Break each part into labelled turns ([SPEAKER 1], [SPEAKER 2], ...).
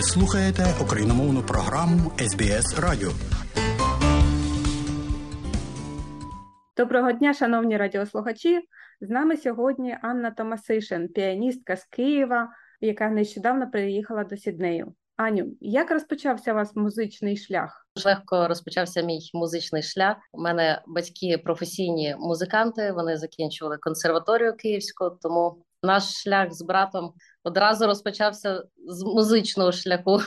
[SPEAKER 1] Ви слухаєте україномовну програму СБС Радіо.
[SPEAKER 2] Доброго дня, шановні радіослухачі. З нами сьогодні Анна Томасишин, піаністка з Києва, яка нещодавно приїхала до Сіднею. Аню, як розпочався у вас музичний шлях?
[SPEAKER 3] Легко розпочався мій музичний шлях. У мене батьки професійні музиканти. Вони закінчували консерваторію київську, тому наш шлях з братом одразу розпочався з музичного шляху.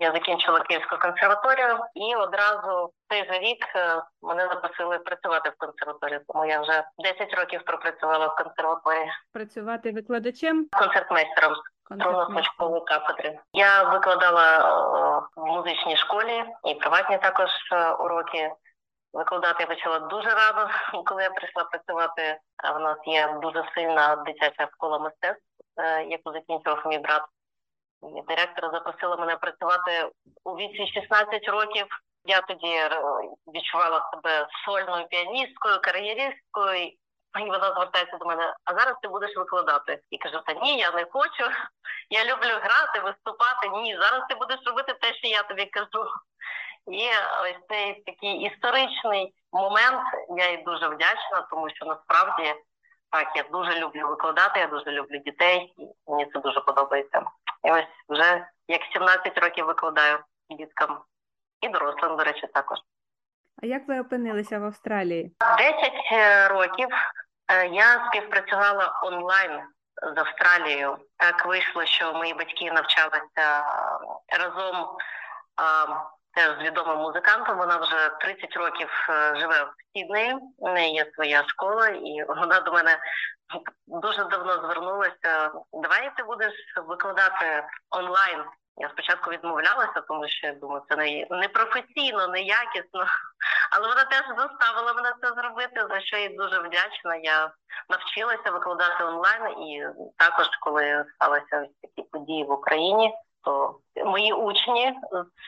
[SPEAKER 3] Я закінчила Київську консерваторію, і одразу в цей же рік е, мене запросили працювати в консерваторії. Тому я вже 10 років пропрацювала в консерваторії.
[SPEAKER 2] Працювати викладачем?
[SPEAKER 3] Концертмейстером струнно-смичкової кафедри. Я викладала е, в музичній школі і приватні також е, уроки. Викладати я почала дуже рано, коли я прийшла працювати. У нас є дуже сильна дитяча школа мистецтв, е, яку закінчував мій брат. Директор запросила мене працювати у віці 16 років. Я тоді відчувала себе сольною піаністкою, кар'єристкою. І вона звертається до мене, а зараз ти будеш викладати. І кажу, та ні, я не хочу. Я люблю грати, виступати. Ні, зараз ти будеш робити те, що я тобі кажу. І ось цей такий історичний момент. Я їй дуже вдячна, тому що насправді так я дуже люблю викладати, я дуже люблю дітей, і мені це дуже подобається. І ось вже як 17 років викладаю діткам і дорослим, до речі, також.
[SPEAKER 2] А як ви опинилися в Австралії?
[SPEAKER 3] 10 років я співпрацювала онлайн з Австралією. Так вийшло, що мої батьки навчалися разом теж відомим музикантом. Вона вже 30 років живе в Сіднеї. У неї є своя школа, і вона до мене дуже давно звернулася. Давай ти будеш викладати онлайн. Я спочатку відмовлялася, тому що я думаю, це не, не професійно, не якісно. Але вона теж заставила мене це зробити, за що їй дуже вдячна. Я навчилася викладати онлайн, і також, коли сталися ось такі події в Україні, то мої учні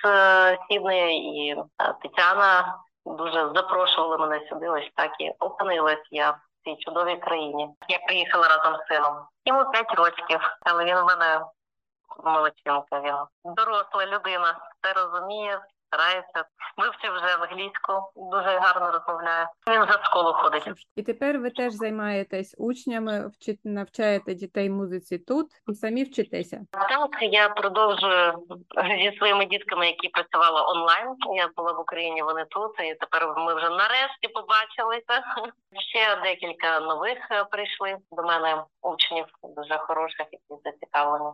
[SPEAKER 3] з Сідни і Тетяна дуже запрошували мене сюди. Ось так і опинилась я в цій чудовій країні. Я приїхала разом з сином. Йому 5 років, але він в мене молодчинка. Він доросла людина, все розуміє, старається. Вивчив вже англійську, дуже гарно розмовляє. Він за школу ходить.
[SPEAKER 2] І тепер ви теж займаєтесь учнями, вчите, навчаєте дітей музиці тут і самі вчитеся.
[SPEAKER 3] Так, я продовжую зі своїми дітками, які працювали онлайн. Я була в Україні, вони тут, і тепер ми вже нарешті побачилися. Ще декілька нових прийшли до мене учнів, дуже хороших, які зацікавлені.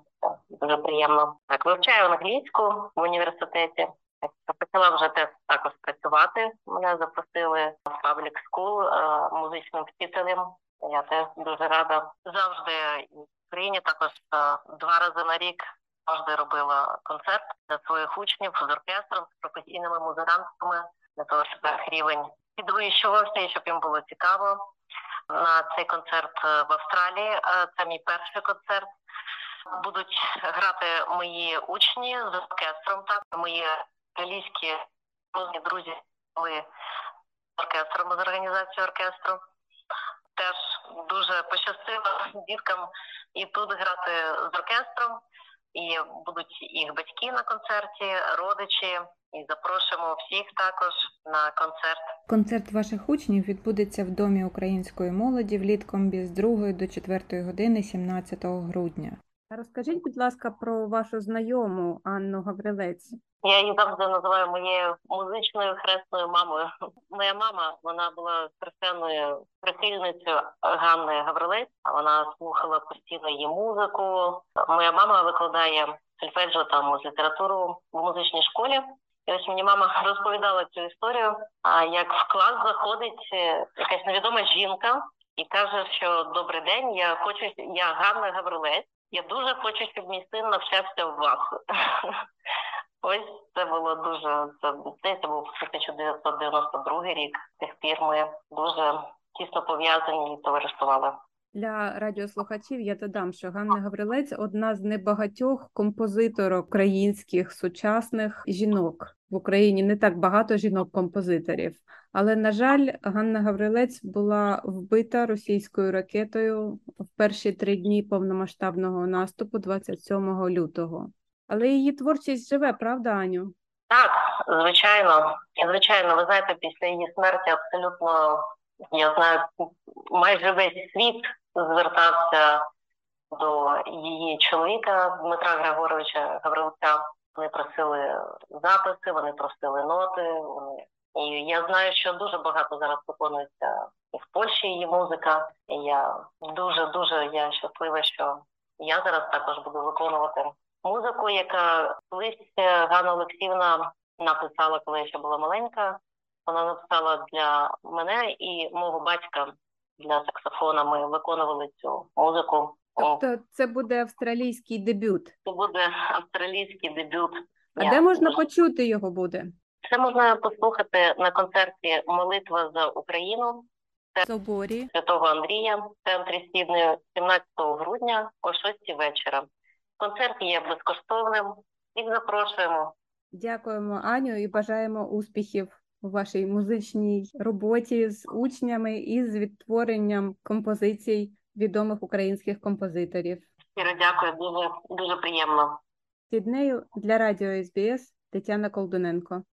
[SPEAKER 3] Дуже приємно. Так, вивчаю англійську в університеті. Почала вже теж також працювати. Мене запросили в паблік скул музичним вчителем. Я теж дуже рада. Завжди в Україні також два рази на рік завжди робила концерт для своїх учнів з оркестром, з професійними музикантами, для того, щоб їх рівень підвищувався і щоб їм було цікаво. На цей концерт в Австралії це мій перший концерт. Будуть грати мої учні з оркестром. Так мої італійські друзі були оркестром з організацією оркестру. Теж дуже пощастило діткам і тут грати з оркестром, і будуть їх батьки на концерті, родичі. І запрошуємо всіх також на концерт.
[SPEAKER 2] Концерт ваших учнів відбудеться в домі української молоді влітком з 2 до 4 години 17 грудня. Розкажіть, будь ласка, про вашу знайому Анну Гаврилець.
[SPEAKER 3] Я її завжди називаю моєю музичною хресною мамою. Моя мама вона була страшенною прихильницею Ганни Гаврилець, вона слухала постійно її музику. Моя мама викладає сольфеджіо та літературу в музичній школі. І ось мені мама розповідала цю історію. А як в клас заходить якась невідома жінка і каже, що добрий день, я хочу, я Ганна Гаврилець. Я дуже хочу, щоб мій син навчався в вас. Ось це було дуже це, це був 1992 рік. З тих пір ми дуже тісно пов'язані і товаришували.
[SPEAKER 2] Для радіослухачів я додам, що Ганна Гаврилець одна з небагатьох композиторок українських сучасних жінок в Україні. Не так багато жінок-композиторів, але на жаль, Ганна Гаврилець була вбита російською ракетою в перші три дні повномасштабного наступу, 27 лютого. Але її творчість живе, правда, Аню?
[SPEAKER 3] Так, звичайно. Звичайно, ви знаєте, після її смерті абсолютно, я знаю, майже весь світ звертався до її чоловіка Дмитра Григоровича Гаврилця. Вони просили записи, вони просили ноти. І я знаю, що дуже багато зараз виконується і в Польщі її музика. І я дуже дуже я щаслива, що я зараз також буду виконувати музику, яка колись е, Ганна Олексіївна написала, коли я ще була маленька. Вона написала для мене і мого батька для саксофона. Ми виконували цю музику.
[SPEAKER 2] Тобто це буде австралійський дебют.
[SPEAKER 3] Це буде австралійський дебют.
[SPEAKER 2] А
[SPEAKER 3] Я
[SPEAKER 2] де можна
[SPEAKER 3] дуже-
[SPEAKER 2] почути його буде?
[SPEAKER 3] Це можна послухати на концерті Молитва за Україну
[SPEAKER 2] В соборі.
[SPEAKER 3] Святого Андрія в центрі Сіднею 17 грудня о 6 вечора. Концерт є безкоштовним. Всіх запрошуємо.
[SPEAKER 2] Дякуємо, Аню, і бажаємо успіхів у вашій музичній роботі з учнями і з відтворенням композицій відомих українських композиторів.
[SPEAKER 3] Щиро дякую, дуже дуже приємно.
[SPEAKER 2] Сіднею для радіо СБС Тетяна Колдуненко.